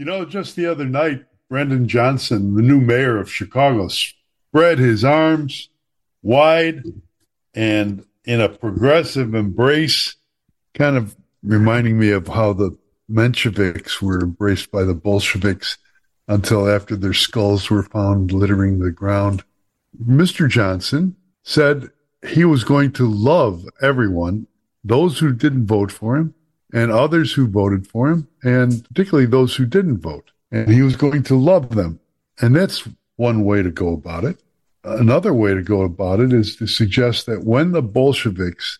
You know, just the other night, Brandon Johnson, the new mayor of Chicago, spread his arms wide and in a progressive embrace, kind of reminding me of how the Mensheviks were embraced by the Bolsheviks until after their skulls were found littering the ground. Mr. Johnson said he was going to love everyone, those who didn't vote for him and others who voted for him, and particularly those who didn't vote. And he was going to love them. And that's one way to go about it. Another way to go about it is to suggest that when the Bolsheviks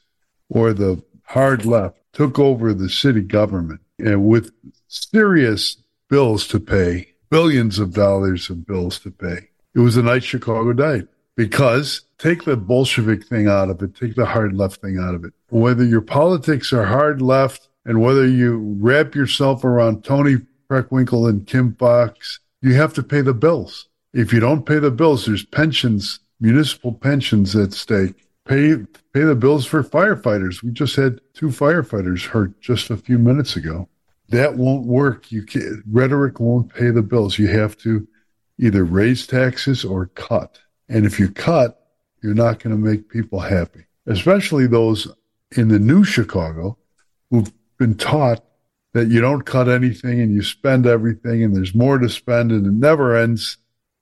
or the hard left took over the city government and with serious bills to pay, billions of dollars of bills to pay. It was the night Chicago died because take the Bolshevik thing out of it, take the hard left thing out of it. Whether your politics are hard left and whether you wrap yourself around Toni Preckwinkle and Kim Foxx, you have to pay the bills. If you don't pay the bills, there's pensions, municipal pensions at stake. Pay pay the bills for firefighters. We just had two firefighters hurt just a few minutes ago that won't work. You can rhetoric won't pay the bills. You have to either raise taxes or cut. And if you cut, you're not going to make people happy, especially those in the new Chicago who've been taught that you don't cut anything and you spend everything and there's more to spend and it never ends.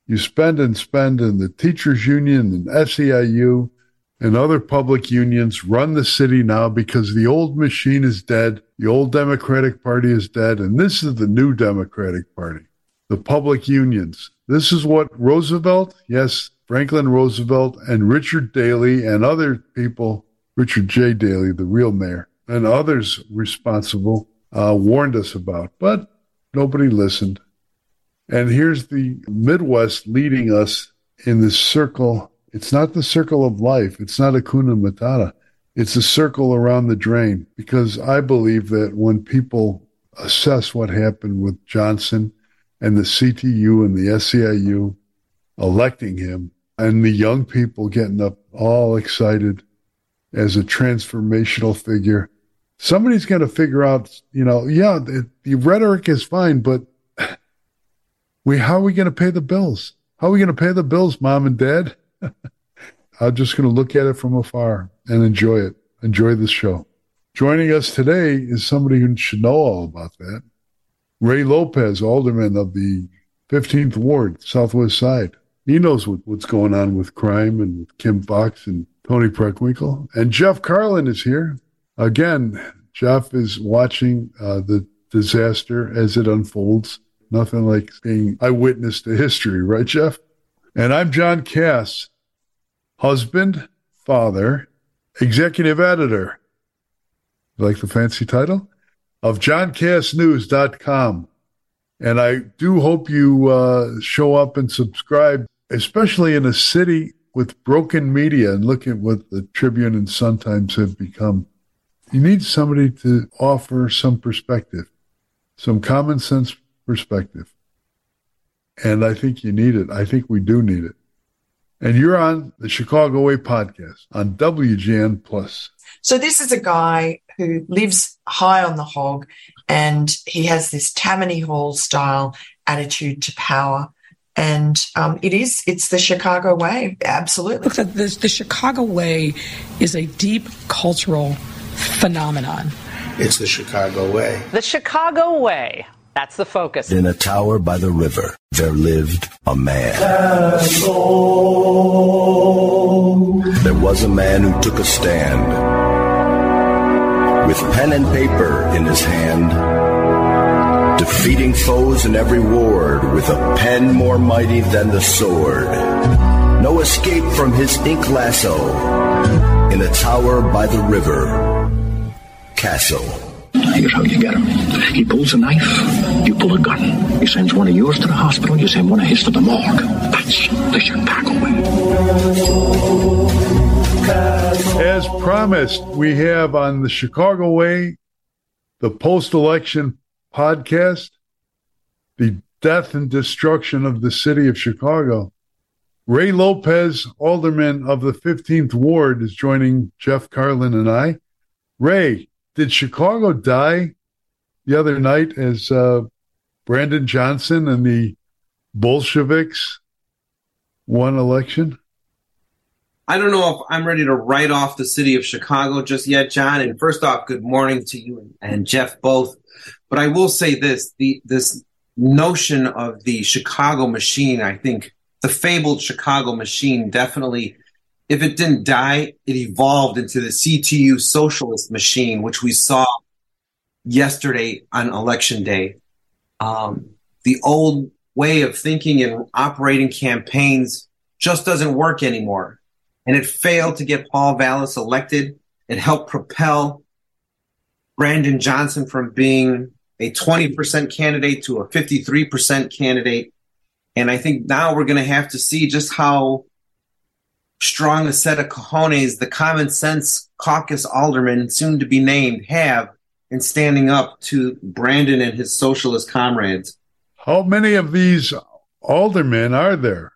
You spend and spend and the teachers union and SEIU and other public unions run the city now because the old machine is dead. The old Democratic Party is dead. And this is the new Democratic Party, the public unions. This is what Roosevelt, yes, Franklin Roosevelt and Richard Daley and other people, Richard J. Daley, the real mayor, and others responsible, uh, warned us about. But nobody listened. And here's the Midwest leading us in this circle it's not the circle of life. It's not Hakuna Matata. It's a circle around the drain because I believe that when people assess what happened with Johnson and the CTU and the SEIU electing him and the young people getting up all excited as a transformational figure, somebody's going to figure out, you know, yeah, the, the rhetoric is fine, but we, how are we going to pay the bills? How are we going to pay the bills, mom and dad? I'm just going to look at it from afar and enjoy it. Enjoy this show. Joining us today is somebody who should know all about that. Ray Lopez, alderman of the 15th Ward, Southwest Side. He knows what, what's going on with crime and with Kim Foxx and Toni Preckwinkle. And Jeff Carlin is here. Again, Jeff is watching uh, the disaster as it unfolds. Nothing like being eyewitness to history, right, Jeff? And I'm John Kass, husband, father, executive editor. Like the fancy title? Of johnkassnews.com. And I do hope you uh, show up and subscribe, especially in a city with broken media and look at what the Tribune and Sun Times have become. You need somebody to offer some perspective, some common sense perspective. And I think you need it. I think we do need it. And you're on the Chicago Way podcast on WGN Plus. So this is a guy who lives high on the hog and he has this Tammany Hall style attitude to power. And um, it is, it's the Chicago way. Absolutely. Look, the, the, the Chicago way is a deep cultural phenomenon. It's the Chicago way. The Chicago way that's the focus. In a tower by the river, there lived a man. There was a man who took a stand. With pen and paper in his hand, defeating foes in every ward with a pen more mighty than the sword. No escape from his ink lasso in a tower by the river. Kasso. Here's how you get him. He pulls a knife, you pull a gun. He sends one of yours to the hospital, you send one of his to the morgue. That's the Chicago way. As promised, we have on the Chicago Way, the post election podcast, the death and destruction of the city of Chicago. Ray Lopez, alderman of the 15th Ward, is joining Jeff Carlin and I. Ray, did Chicago die the other night as uh, Brandon Johnson and the Bolsheviks won election? I don't know if I'm ready to write off the city of Chicago just yet, John. And first off, good morning to you and Jeff both. But I will say this: the this notion of the Chicago machine, I think the fabled Chicago machine, definitely, if it didn't die, it evolved into the CTU socialist machine, which we saw yesterday on election day. Um, the old way of thinking and operating campaigns just doesn't work anymore. And it failed to get Paul Vallas elected. It helped propel Brandon Johnson from being a 20% candidate to a 53% candidate. And I think now we're going to have to see just how strong a set of cojones the common sense caucus aldermen, soon to be named, have in standing up to Brandon and his socialist comrades. How many of these aldermen are there?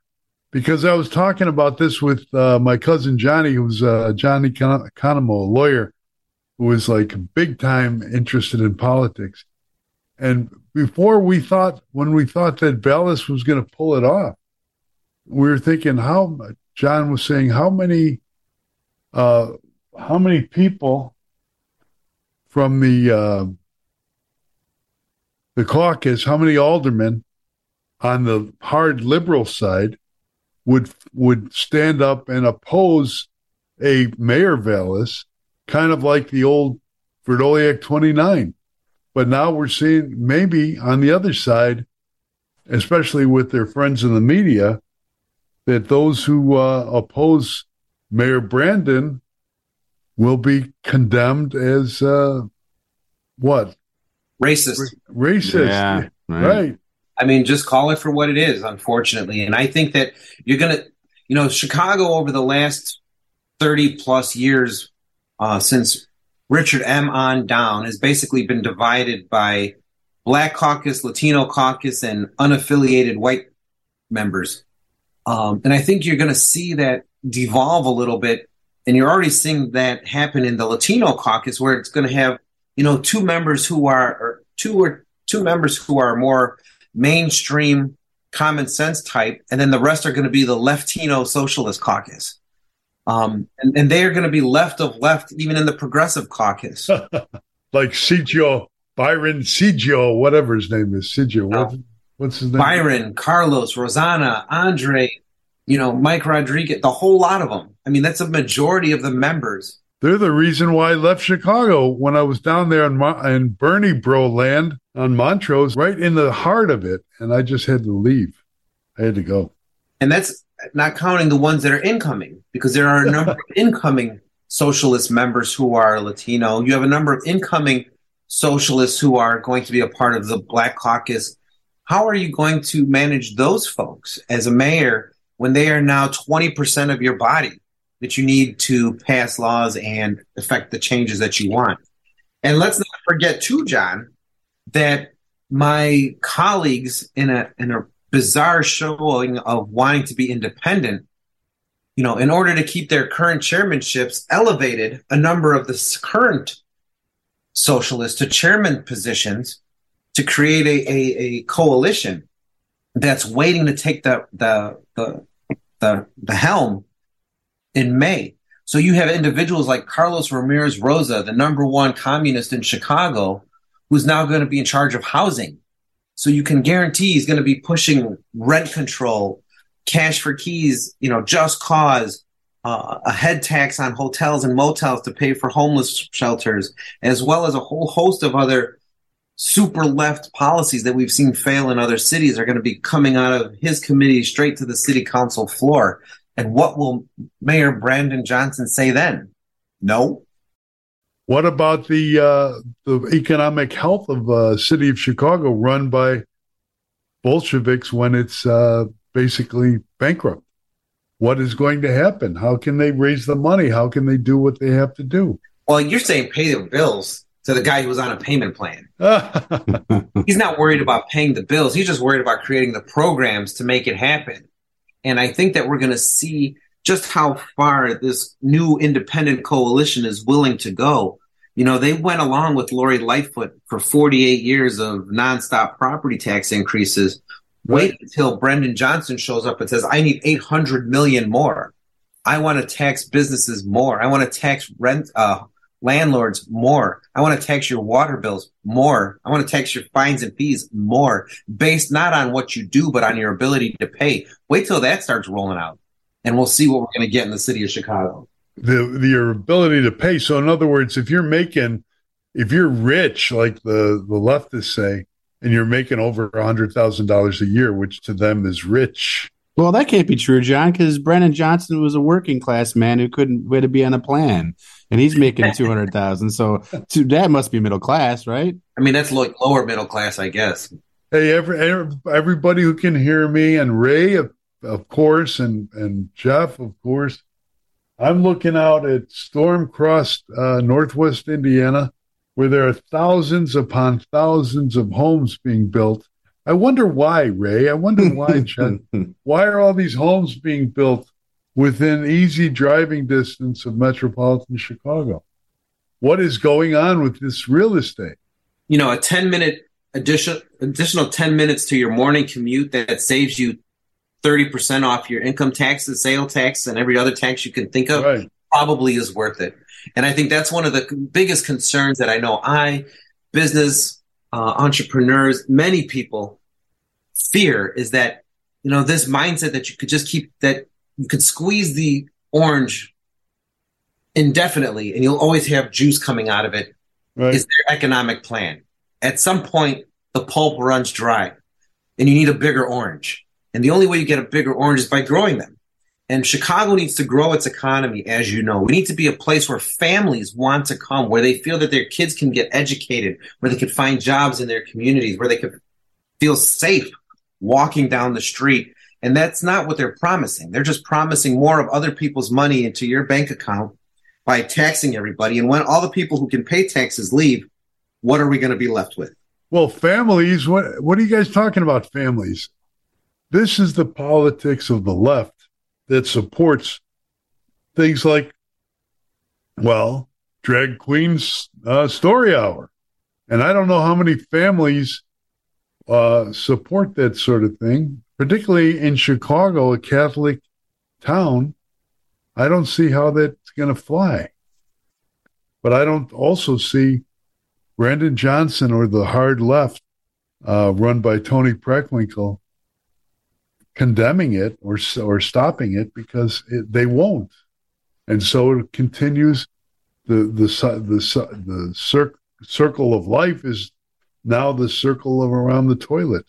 Because I was talking about this with uh, my cousin Johnny, who's uh, Johnny Economo, a lawyer who was like big time interested in politics. And before we thought, when we thought that Vallas was going to pull it off, we were thinking how John was saying how many, uh, how many people from the uh, the caucus, how many aldermen on the hard liberal side would would stand up and oppose a Mayor Vallas, kind of like the old Vrdolyak 29. But now we're seeing maybe on the other side, especially with their friends in the media, that those who uh, oppose Mayor Brandon will be condemned as uh, what racist. Racist. Yeah, right. right. I mean, just call it for what it is, unfortunately. And I think that you're going to, you know, Chicago over the last 30 plus years uh, since Richard M. on down has basically been divided by Black Caucus, Latino Caucus, and unaffiliated white members. Um, and I think you're going to see that devolve a little bit. And you're already seeing that happen in the Latino caucus, where it's going to have you know, two members who are, or two or two members who are more mainstream common sense type, and then the rest are going to be the Leftino Socialist Caucus. Um, and, and they are going to be left of left, even in the Progressive Caucus. like Sigio, Byron Sigio, whatever his name is. Sigio, No. what, what's his name? Byron, Carlos, Rosanna, Andre, you know, Mike Rodriguez, the whole lot of them. I mean, that's a majority of the members. They're the reason why I left Chicago when I was down there in, Mo- in Bernie Bro land on Montrose, right in the heart of it. And I just had to leave. I had to go. And that's not counting the ones that are incoming, because there are a number of incoming socialist members who are Latino. You have a number of incoming socialists who are going to be a part of the Black Caucus. How are you going to manage those folks as a mayor when they are now 20% of your body that you need to pass laws and affect the changes that you want? And let's not forget, too, John, that my colleagues in a in a bizarre showing of wanting to be independent, you know, in order to keep their current chairmanships, elevated a number of the current socialists to chairman positions to create a, a, a coalition that's waiting to take the the the the, the helm in May. So you have individuals like Carlos Ramirez Rosa, the number one communist in Chicago, who's now going to be in charge of housing. So you can guarantee he's going to be pushing rent control, cash for keys, you know, just cause, uh, a head tax on hotels and motels to pay for homeless shelters, as well as a whole host of other super left policies that we've seen fail in other cities are going to be coming out of his committee straight to the city council floor. And what will Mayor Brandon Johnson say then? No. What about the uh, the economic health of uh, city of Chicago run by Bolsheviks when it's uh, basically bankrupt? What is going to happen? How can they raise the money? How can they do what they have to do? Well, you're saying pay the bills to the guy who was on a payment plan. He's not worried about paying the bills. He's just worried about creating the programs to make it happen. And I think that we're going to see just how far this new independent coalition is willing to go. You know, they went along with Lori Lightfoot for 48 years of nonstop property tax increases. Wait until Brandon Johnson shows up and says, I need 800 million more. I want to tax businesses more. I want to tax rent, uh, landlords more. I want to tax your water bills more. I want to tax your fines and fees more based not on what you do, but on your ability to pay. Wait till that starts rolling out and we'll see what we're going to get in the city of Chicago. The, the your ability to pay. So in other words, if you're making, if you're rich, like the the leftists say, and you're making over a hundred thousand dollars a year, which to them is rich, Well, that can't be true, John, because Brandon Johnson was a working class man who couldn't wait to be on a plan, and he's making two hundred thousand. So to, that must be middle class, right? I mean, that's like lower middle class, I guess. Hey, every, every- everybody who can hear me, and Ray, of, of course, and and Jeff, of course. I'm looking out at storm crossed uh, Northwest Indiana, where there are thousands upon thousands of homes being built. I wonder why, Ray. I wonder why, Jeff. Why are all these homes being built within easy driving distance of metropolitan Chicago? What is going on with this real estate? You know, a 10 minute addition, additional 10 minutes to your morning commute that saves you 30% off your income taxes, sale tax, and every other tax you can think of Right. probably is worth it. And I think that's one of the biggest concerns that I know I, business, uh, entrepreneurs, many people fear is that, you know, this mindset that you could just keep, that you could squeeze the orange indefinitely and you'll always have juice coming out of it Right. is their economic plan. At some point, the pulp runs dry and you need a bigger orange. And the only way you get a bigger orange is by growing them. And Chicago needs to grow its economy, as you know. We need to be a place where families want to come, where they feel that their kids can get educated, where they can find jobs in their communities, where they can feel safe walking down the street. And that's not what they're promising. They're just promising more of other people's money into your bank account by taxing everybody. And when all the people who can pay taxes leave, what are we going to be left with? Well, families, what what are you guys talking about families? This is the politics of the left that supports things like well, drag queens uh, story hour. And I don't know how many families uh, support that sort of thing, particularly in Chicago, a Catholic town. I don't see how that's going to fly. But I don't also see Brandon Johnson or the hard left, uh, run by Toni Preckwinkle, condemning it or or stopping it because it, they won't, and so it continues. The the the the cir- circle of life is now the circle of around the toilet.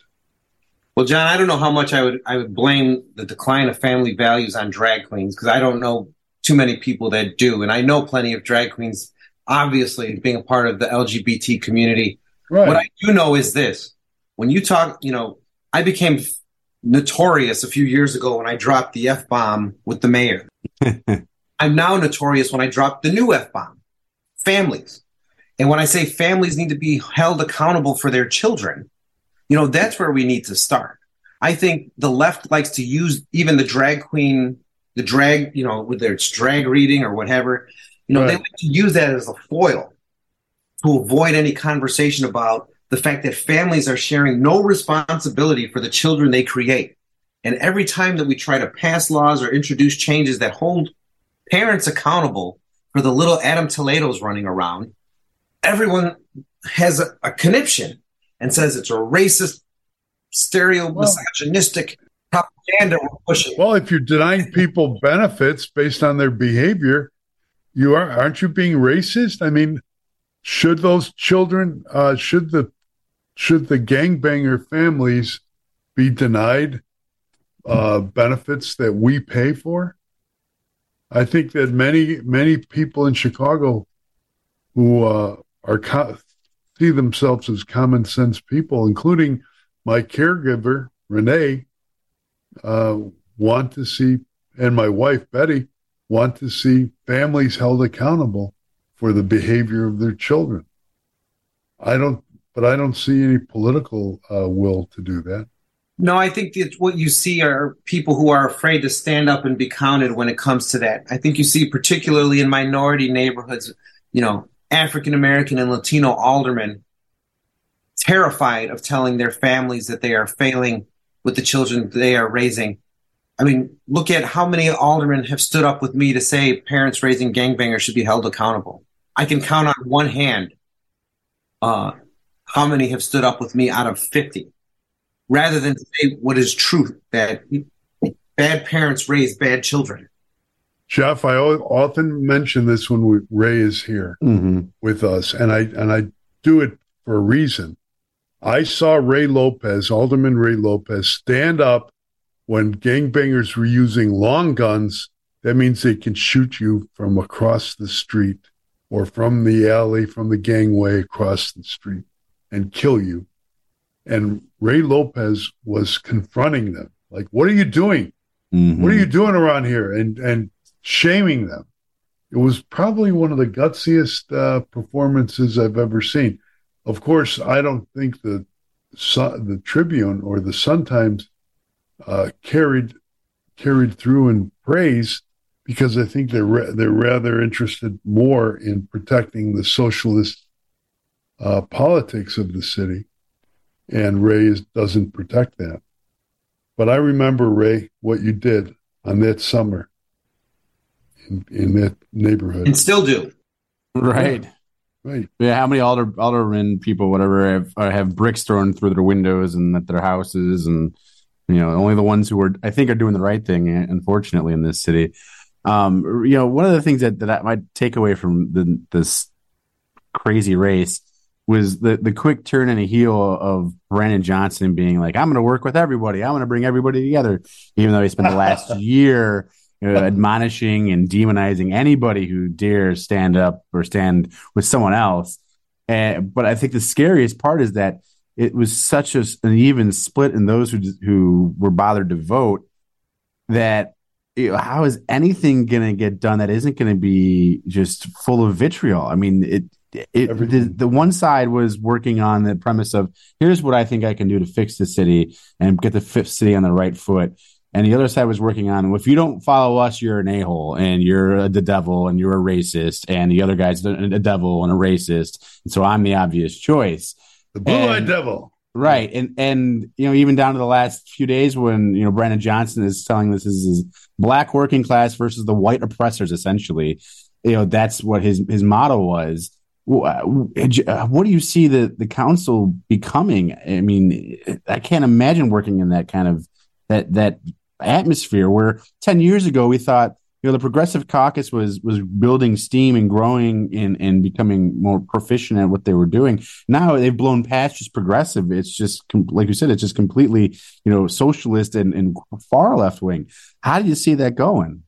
Well, John, I don't know how much I would I would blame the decline of family values on drag queens because I don't know too many people that do, and I know plenty of drag queens. Obviously, being a part of the LGBT community, Right. What I do know is this: when you talk, you know, I became notorious a few years ago when I dropped the f bomb with the mayor. I'm now notorious when I dropped the new f bomb, families. And when I say families need to be held accountable for their children, you know, that's where we need to start. I think the left likes to use even the drag queen, the drag, you know, whether it's drag reading or whatever, you know, they like to use that as a foil to avoid any conversation about the fact that families are sharing no responsibility for the children they create. And every time that we try to pass laws or introduce changes that hold parents accountable for the little Adam Toledos running around, everyone has a, a conniption and says it's a racist, stereo misogynistic propaganda we're pushing. Well, if you're denying people benefits based on their behavior, you are aren't you being racist? I mean, should those children uh should the should the gangbanger families be denied uh benefits that we pay for? I think that many many people in Chicago who uh are co- see themselves as common sense people, including my caregiver, Renee, uh, want to see, and my wife Betty want to see families held accountable for the behavior of their children. I don't, but I don't see any political uh, will to do that. No, I think what you see are people who are afraid to stand up and be counted when it comes to that. I think you see, particularly in minority neighborhoods, you know, African American and Latino aldermen terrified of telling their families that they are failing with the children they are raising. I mean, look at how many aldermen have stood up with me to say parents raising gangbangers should be held accountable. I can count on one hand uh, how many have stood up with me out of 50, rather than say what is truth that bad parents raise bad children. Jeff, I often mention this when we, Ray is here mm-hmm. with us, and I and I do it for a reason. I saw Ray Lopez, Alderman Ray Lopez, stand up when gangbangers were using long guns. That means they can shoot you from across the street or from the alley, from the gangway across the street and kill you. And Ray Lopez was confronting them, like, "What are you doing? Mm-hmm. What are you doing around here?" and and shaming them. It was probably one of the gutsiest uh, performances I've ever seen. Of course, I don't think the the Tribune or the Sun Times uh, carried carried through in praise because I think they're they're rather interested more in protecting the socialist uh, politics of the city, and Ray is, doesn't protect that. But I remember Ray what you did on that summer in, in that neighborhood, and still do. Right. Right. Yeah. How many alder aldermen people, whatever, have uh, have bricks thrown through their windows and at their houses, and you know, only the ones who are, I think, are doing the right thing. Unfortunately, in this city, um, you know, one of the things that that I might take away from the, this crazy race was the the quick turn and a heel of Brandon Johnson being like, "I'm going to work with everybody. I'm going to bring everybody together," even though he spent the last year you know, admonishing and demonizing anybody who dares stand up or stand with someone else. And, but I think the scariest part is that it was such a, an even split in those who who were bothered to vote that you know, how is anything going to get done that isn't going to be just full of vitriol? I mean, it it the, the one side was working on the premise of here's what I think I can do to fix the city and get the fifth city on the right foot. And the other side was working on well, if you don't follow us you're an a-hole and you're the devil and you're a racist and the other guy's a devil and a racist. And so i'm the obvious choice. The blue-eyed devil. Right. And and you know even down to the last few days when you know brandon johnson is telling this is his black working class versus the white oppressors essentially. You know that's what his his motto was Uh, uh, what do you see the the council becoming? I mean i can't imagine working in that kind of that that atmosphere where 10 years ago we thought you know the progressive caucus was was building steam and growing and and becoming more proficient at what they were doing. Now they've blown past just progressive. It's just like you said it's just completely you know socialist and, and far left wing. How do you see that going?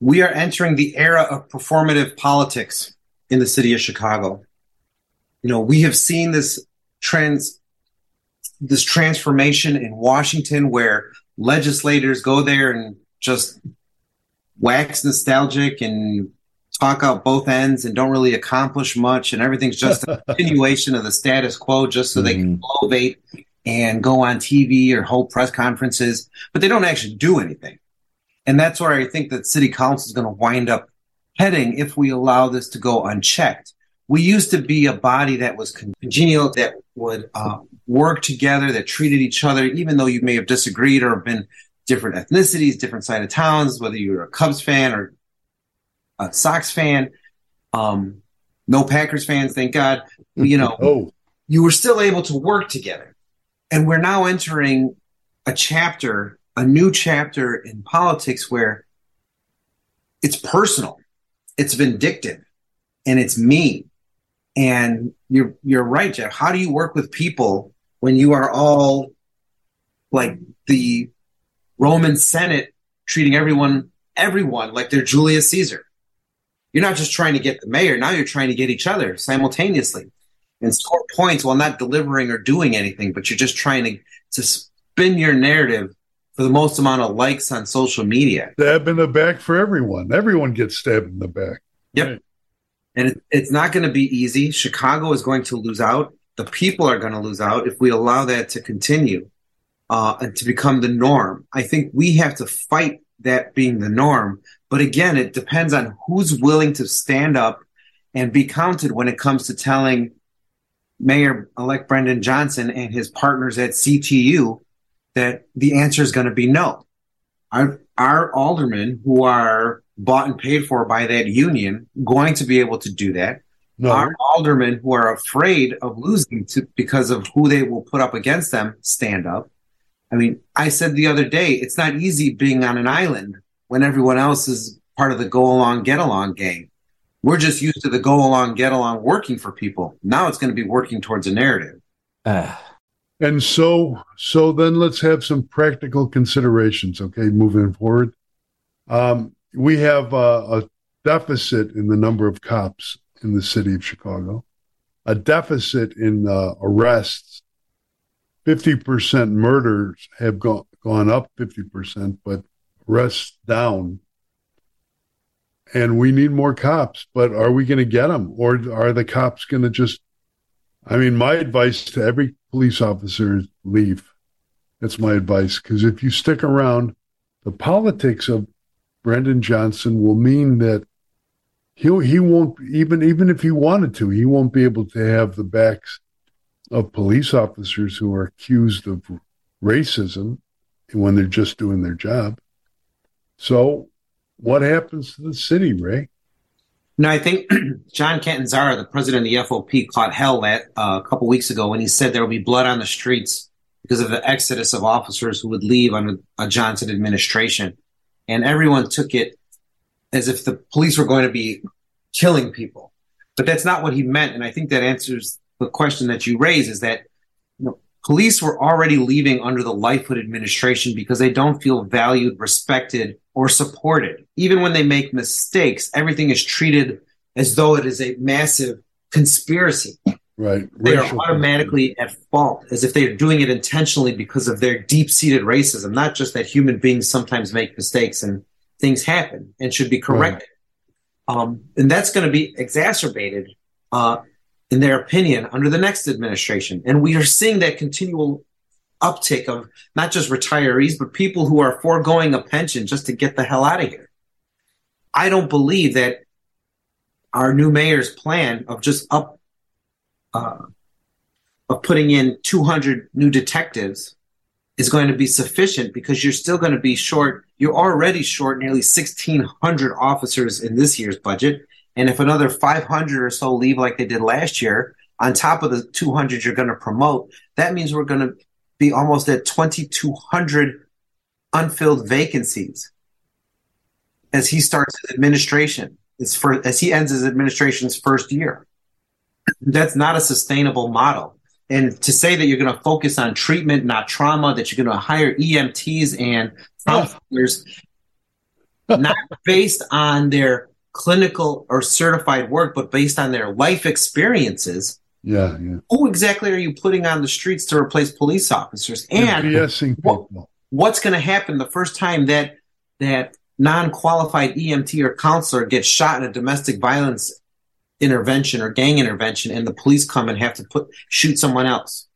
We are entering the era of performative politics in the city of chicago you know we have seen this trends this transformation in washington where legislators go there and just wax nostalgic and talk out both ends and don't really accomplish much and everything's just a continuation of the status quo just so mm-hmm. they can elevate and go on TV or hold press conferences, but they don't actually do anything. And that's where I think that city council is going to wind up heading if we allow this to go unchecked. We used to be a body that was congenial, that would uh, work together, that treated each other, even though you may have disagreed or been different ethnicities, different side of towns, whether you're a Cubs fan or a Sox fan, um, no Packers fans, thank God. You know, oh. you were still able to work together. And we're now entering a chapter, a new chapter in politics where it's personal, it's vindictive, and it's mean. And you're you're right, Jeff. How do you work with people when you are all like the Roman Senate treating everyone everyone like they're Julius Caesar? You're not just trying to get the mayor, now you're trying to get each other simultaneously and score points while not delivering or doing anything, but you're just trying to, to spin your narrative for the most amount of likes on social media. Stab in the back for everyone. Everyone gets stabbed in the back. Yep. Right. And it, it's not going to be easy. Chicago is going to lose out. The people are going to lose out if we allow that to continue uh, and to become the norm. I think we have to fight that being the norm. But again, it depends on who's willing to stand up and be counted when it comes to telling Mayor elect Brandon Johnson and his partners at CTU that the answer is going to be no. Our, our aldermen who are bought and paid for by that union going to be able to do that. No. Our aldermen who are afraid of losing to, because of who they will put up against them stand up. I mean, I said the other day, it's not easy being on an island when everyone else is part of the go along, get along gang. We're just used to the go along, get along working for people. Now it's going to be working towards a narrative. Uh, And so, so then let's have some practical considerations. Okay, moving forward, um, we have a, a deficit in the number of cops in the city of Chicago, a deficit in uh, arrests. Fifty percent murders have gone gone up fifty percent, but arrests down. And we need more cops, but are we going to get them, or are the cops going to just I mean, my advice to every police officers leave. That's my advice. Because if you stick around, the politics of Brandon Johnson will mean that he he won't even even if he wanted to, he won't be able to have the backs of police officers who are accused of racism when they're just doing their job. So, what happens to the city, Ray? No, I think John Catanzara, the president of the FOP, caught hell that uh, a couple weeks ago when he said there will be blood on the streets because of the exodus of officers who would leave under a Johnson administration. And everyone took it as if the police were going to be killing people. But that's not what he meant. And I think that answers the question that you raise is that police were already leaving under the Lightfoot administration because they don't feel valued, respected, or supported. Even when they make mistakes, everything is treated as though it is a massive conspiracy. Right. They are automatically at fault, as if they are doing it intentionally because of their deep seated racism, not just that human beings sometimes make mistakes and things happen and should be corrected. Um, and that's going to be exacerbated, uh, in their opinion, under the next administration. And we are seeing that continual uptick of not just retirees, but people who are foregoing a pension just to get the hell out of here. I don't believe that our new mayor's plan of just up, uh, of putting in 200 new detectives is going to be sufficient because you're still going to be short. You're already short nearly 1,600 officers in this year's budget. And if another 500 or so leave like they did last year, on top of the 200 you're going to promote, that means we're going to be almost at 2,200 unfilled vacancies as he starts his administration. His first, as he ends his administration's first year. That's not a sustainable model. And to say that you're going to focus on treatment, not trauma, that you're going to hire EMTs and counselors, not based on their clinical or certified work, but based on their life experiences, Yeah, yeah. who exactly are you putting on the streets to replace police officers? And what- what's going to happen the first time that that non-qualified EMT or counselor gets shot in a domestic violence intervention or gang intervention and the police come and have to put shoot someone else?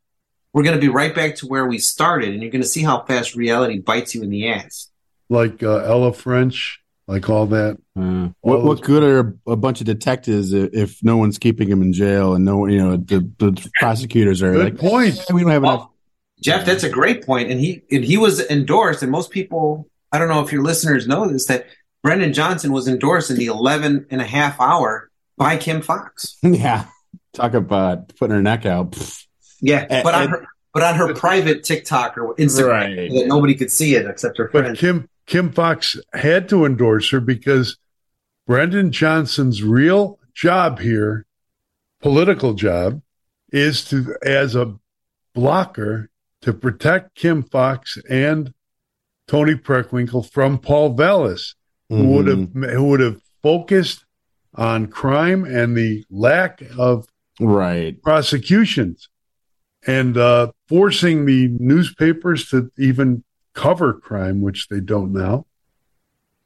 We're going to be right back to where we started and you're going to see how fast reality bites you in the ass. Like uh, Ella French, like all that. uh, what what good are a bunch of detectives if, if no one's keeping them in jail and no one, you know, the, the prosecutors are Good like, point. "Eh, we don't have enough. Well, Jeff, that's a great point. And he and he was endorsed, and most people, I don't know if your listeners know this, that Brandon Johnson was endorsed in the 11 and a half hour by Kim Foxx. yeah, talk about putting her neck out. Pfft. Yeah, And- but on and- her but on her private TikTok or Instagram Right. that nobody could see it except her But friends. Kim Kim Foxx had to endorse her because Brandon Johnson's real job here, political job, is to as a blocker to protect Kim Foxx and Toni Preckwinkle from Paul Vallas, who would have who would have focused on crime and the lack of right. prosecutions and uh, forcing the newspapers to even cover crime, which they don't now.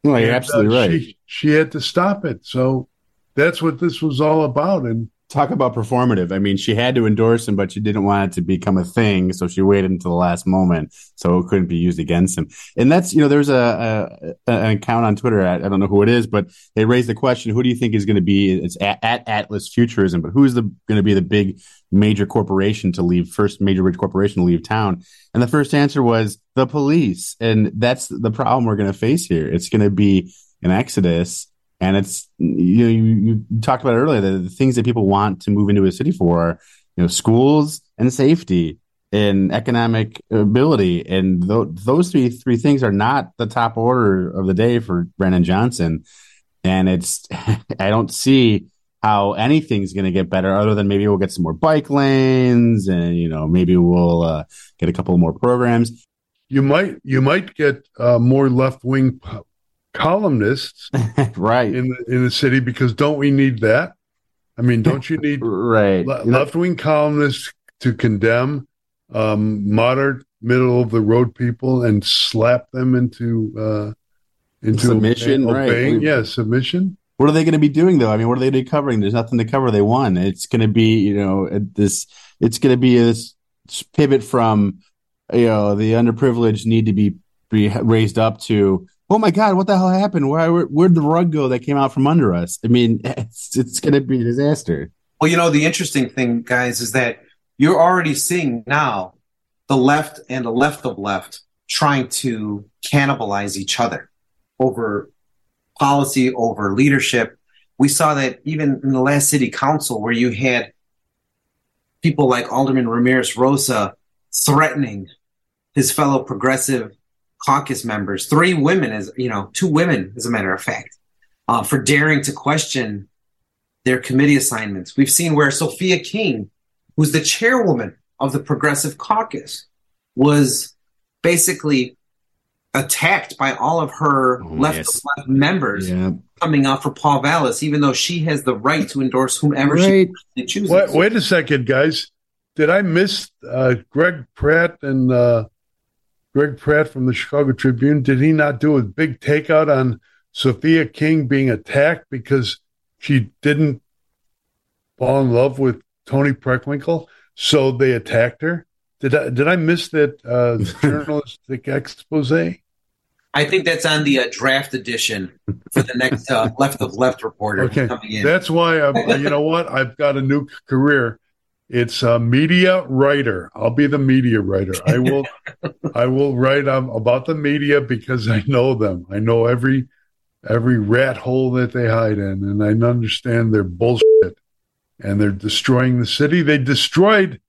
No, you're And, absolutely uh, right. She, she had to stop it. So that's what this was all about. And talk about performative. I mean, she had to endorse him, but she didn't want it to become a thing, so she waited until the last moment so it couldn't be used against him. And that's you know, there's a, a an account on Twitter. I, I, don't know who it is, but they raised the question: Who do you think is going to be? It's at, at Atlas Futurism, but who's the going to be the big major corporation to leave first major rich corporation to leave town? And the first answer was the police, and that's the problem we're going to face here. It's going to be an exodus and it's you know you, you talked about earlier the, the things that people want to move into a city for are, you know schools and safety and economic ability and th- those three three things are not the top order of the day for Brandon Johnson and it's I don't see how anything's going to get better other than maybe we'll get some more bike lanes and you know maybe we'll uh, get a couple more programs you might you might get uh, more left wing columnists right in the, in the city because don't we need that? I mean, don't you need right le- left wing columnists to condemn um, moderate, middle of the road people and slap them into uh, into submission? Obeying. Right? Yeah, submission. What are they going to be doing though? I mean, what are they going to be covering? There's nothing to cover. They won. It's going to be you know uh, this. It's going to be this pivot from you know the underprivileged need to be be raised up to oh my god, what the hell happened? Where where'd the rug go that came out from under us? I mean, it's it's going to be a disaster. Well, you know, the interesting thing, guys, is that you're already seeing now the left and the left of left trying to cannibalize each other over policy, over leadership. We saw that even in the last city council, where you had people like Alderman Ramirez Rosa threatening his fellow progressive caucus members, three women, as you know, two women, as a matter of fact, uh, for daring to question their committee assignments. We've seen where Sophia King, who's the chairwoman of the Progressive Caucus, was basically attacked by all of her oh, left yes. left members yeah. coming out for Paul Vallas, even though she has the right to endorse whomever right. she chooses. Wait, wait, a second, guys. Did I miss uh, Greg Pratt and uh, Greg Pratt from the Chicago Tribune, did he not do a big takeout on Sophia King being attacked because she didn't fall in love with Toni Preckwinkle? So they attacked her. Did I did I miss that uh, journalistic expose? I think that's on the uh, draft edition for the next uh, left of left reporter okay. That's why I'm, you know what I've got a new career. It's a media writer. I'll be the media writer. I will, I will write um, about the media because I know them. I know every every rat hole that they hide in, and I understand their bullshit. And they're destroying the city. They destroyed.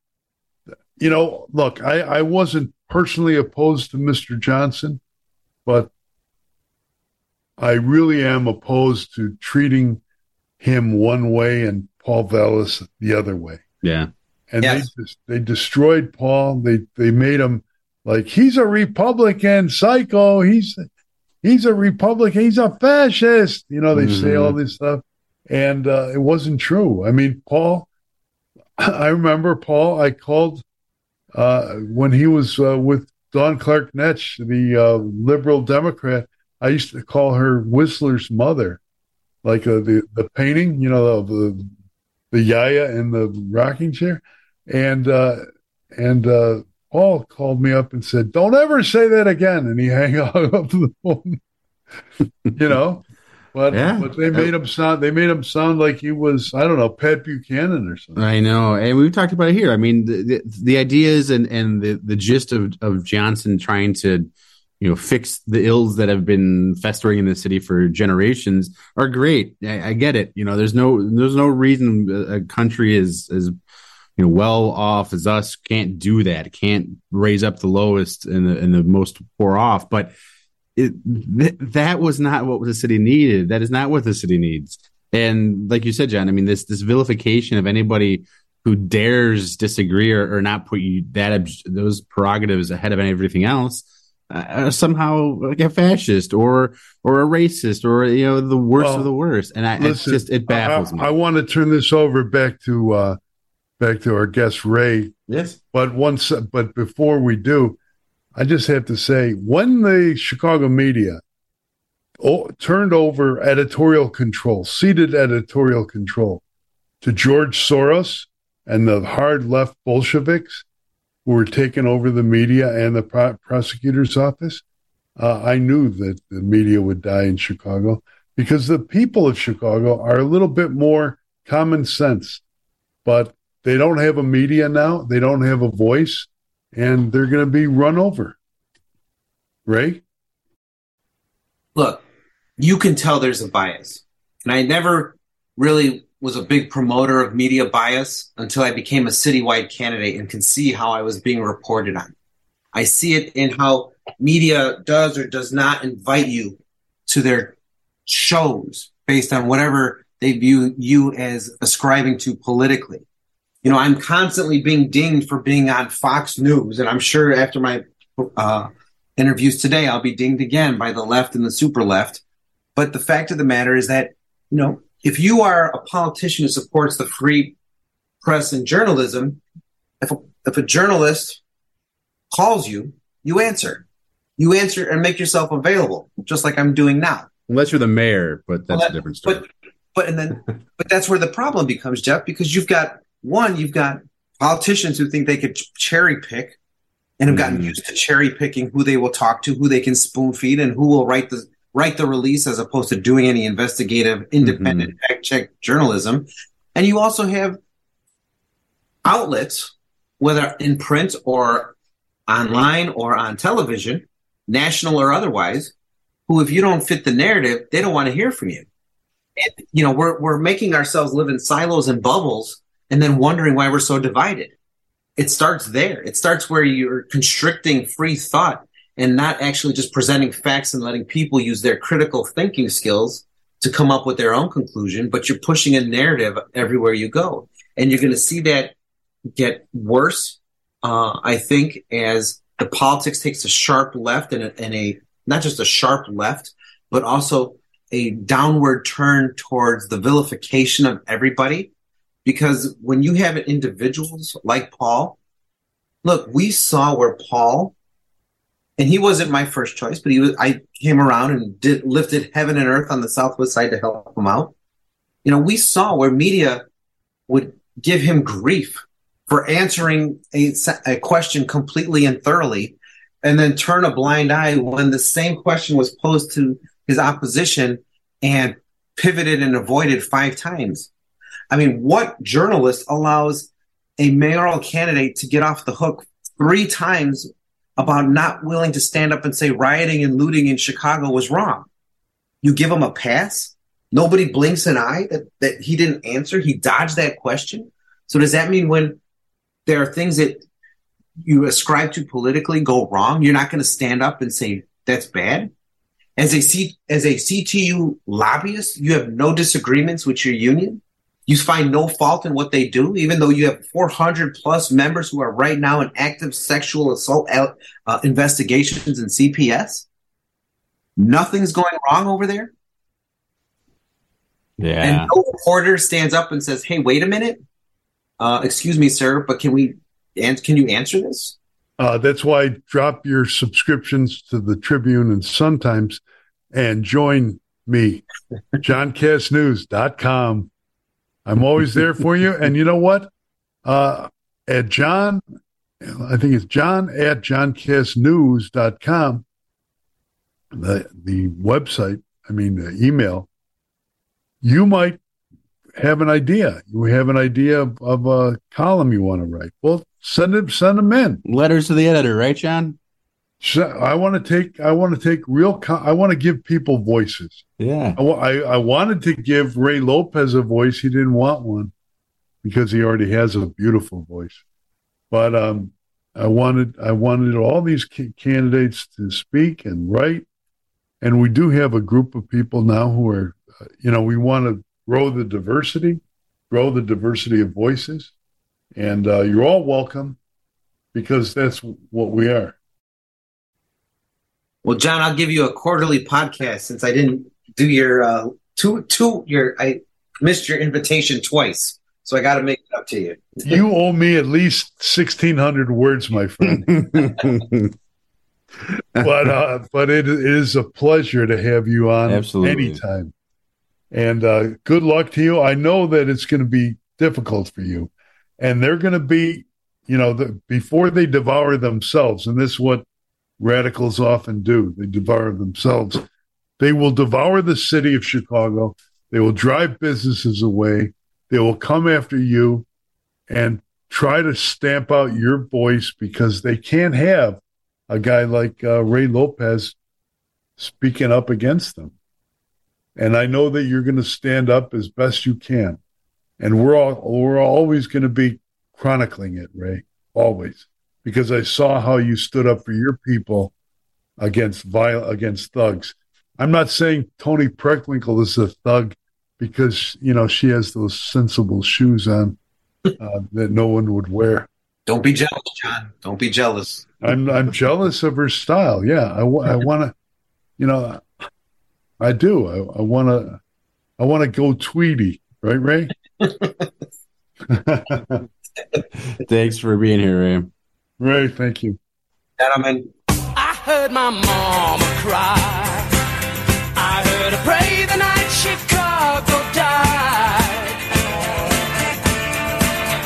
You know, look, I, I wasn't personally opposed to Mr. Johnson, but I really am opposed to treating him one way and Paul Vallas the other way. Yeah. And yes. they just, they destroyed Paul. They they made him like he's a Republican psycho. He's he's a Republican. He's a fascist. You know, they mm-hmm. say all this stuff, and uh, it wasn't true. I mean, Paul. I remember Paul. I called uh, when he was uh, with Dawn Clark Netsch, the uh, liberal Democrat. I used to call her Whistler's mother, like uh, the the painting, you know, the the Yaya in the rocking chair, and uh, and Paul called me up and said, "Don't ever say that again," and he hung up the phone. you know, but yeah. but they made him sound they made him sound like he was I don't know Pat Buchanan or something. I know, and we've talked about it here. I mean, the the, the ideas and and the the gist of of Johnson trying to you know fix the ills that have been festering in the city for generations are great. I, I get it. You know, there's no there's no reason a country is as you know well off as us can't do that. Can't raise up the lowest and the, and the most poor off. But it, th- that was not what the city needed. That is not what the city needs. And like you said, John, I mean this this vilification of anybody who dares disagree or, or not put you that those prerogatives ahead of everything else uh, somehow like a fascist or or a racist or you know the worst well, of the worst and I, listen, it's just it baffles I, me i want to turn this over back to uh back to our guest ray yes but once but before we do i just have to say when the chicago media turned over editorial control ceded editorial control to George Soros and the hard left Bolsheviks who were taking over the media and the pro- prosecutor's office, uh, I knew that the media would die in Chicago because the people of Chicago are a little bit more common sense, but they don't have a media now. They don't have a voice, and they're going to be run over. Ray? Look, you can tell there's a bias. And I never really was a big promoter of media bias until I became a citywide candidate and can see how I was being reported on. I see it in how media does or does not invite you to their shows based on whatever they view you as ascribing to politically. You know, I'm constantly being dinged for being on Fox News, and I'm sure after my uh, interviews today, I'll be dinged again by the left and the super left. But the fact of the matter is that, you know, if you are a politician who supports the free press and journalism, if a, if a journalist calls you, you answer. You answer and make yourself available, just like I'm doing now. Unless you're the mayor, but that's Well, a different story. But but and then but that's where the problem becomes, Jeff, because you've got one, you've got politicians who think they could cherry pick and have gotten Mhm. used to cherry picking who they will talk to, who they can spoon feed, and who will write the write the release as opposed to doing any investigative, independent fact check journalism. And you also have outlets, whether in print or online or on television, national or otherwise, who, if you don't fit the narrative, they don't want to hear from you. And, you know, we're we're making ourselves live in silos and bubbles, and then wondering why we're so divided. It starts there. It starts where you're constricting free thought and not actually just presenting facts and letting people use their critical thinking skills to come up with their own conclusion, but you're pushing a narrative everywhere you go. And you're going to see that get worse, uh, I think, as the politics takes a sharp left and a, and a not just a sharp left, but also a downward turn towards the vilification of everybody. Because when you have individuals like Paul, look, we saw where Paul, and he wasn't my first choice, but he was, I came around and did lifted heaven and earth on the southwest side to help him out. You know, we saw where media would give him grief for answering a, a question completely and thoroughly and then turn a blind eye when the same question was posed to his opposition and pivoted and avoided five times. I mean, what journalist allows a mayoral candidate to get off the hook three times about not willing to stand up and say rioting and looting in Chicago was wrong? You give him a pass? Nobody blinks an eye that, that he didn't answer. He dodged that question. So does that mean when there are things that you ascribe to politically go wrong, you're not going to stand up and say that's bad? As a C, as a CTU lobbyist, you have no disagreements with your union. You find no fault in what they do, even though you have 400 plus members who are right now in active sexual assault uh, investigations in CPS. Nothing's going wrong over there. Yeah. And no reporter stands up and says, "Hey, wait a minute, uh, excuse me, sir, but can we? And can you answer this?" Uh, that's why drop your subscriptions to the Tribune and Sun Times and join me, johnkassnews.com. I'm always there for you. And you know what? Uh, at John, I think it's John at johnkassnews.com, the, the website, I mean, the email, you might have an idea. You have an idea of, of a column you want to write. Well, send them, send them in. Letters to the editor, right, John? So I want to take, I want to take real, I want to give people voices. Yeah. I, I, I wanted to give Ray Lopez a voice. He didn't want one because he already has a beautiful voice. But um, I wanted, I wanted all these ca- candidates to speak and write. And we do have a group of people now who are, uh, you know, we want to grow the diversity, grow the diversity of voices. And uh, you're all welcome because that's what we are. Well, John, I'll give you a quarterly podcast since I didn't do your uh, two two your I missed your invitation twice, so I got to make it up to you. You owe me at least 1,600 words, my friend. but uh, but it, it is a pleasure to have you on Absolutely. anytime. And uh, good luck to you. I know that it's going to be difficult for you. And they're going to be, you know, the, before they devour themselves, and this is what radicals often do they devour themselves. They will devour the city of Chicago. They will drive businesses away. They will come after you and try to stamp out your voice because they can't have a guy like uh, Ray Lopez speaking up against them. And I know that you're going to stand up as best you can. And we're all we're always going to be chronicling it, Ray, always, because I saw how you stood up for your people against viol- against thugs. I'm not saying Toni Preckwinkle is a thug because you know she has those sensible shoes on uh, that no one would wear. Don't be jealous, John. Don't be jealous. I'm I'm jealous of her style. Yeah, I, I want to, you know, I do. I, I want to, I want to go Tweety, right, Ray? Thanks for being here, Ray. Ray, thank you. Gentlemen. I heard my mom cry. I heard her pray the night Chicago died.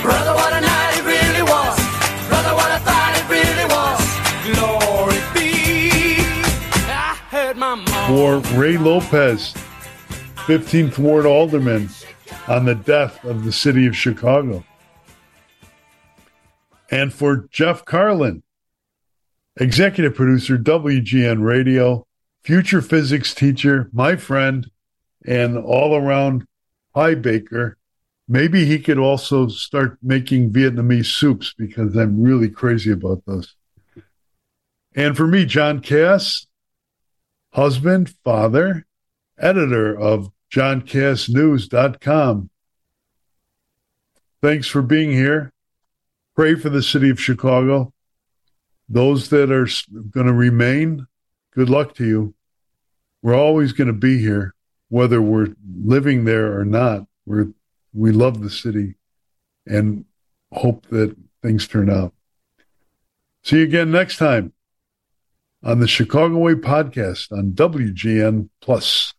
Brother, what a night it really was. Brother, what I thought it really was. Glory be. I heard my mom. For Ray Lopez, 15th Ward Alderman, on the death of the city of Chicago. And for Jeff Carlin, executive producer, WGN Radio, future physics teacher, my friend, and all around pie baker. Maybe he could also start making Vietnamese soups because I'm really crazy about those. And for me, John Kass, husband, father, editor of johnkassnews.com. Thanks for being here. Pray for the city of Chicago. Those that are going to remain, good luck to you. We're always going to be here, whether we're living there or not. We're, we love the city and hope that things turn out. See you again next time on the Chicago Way podcast on WGN Plus.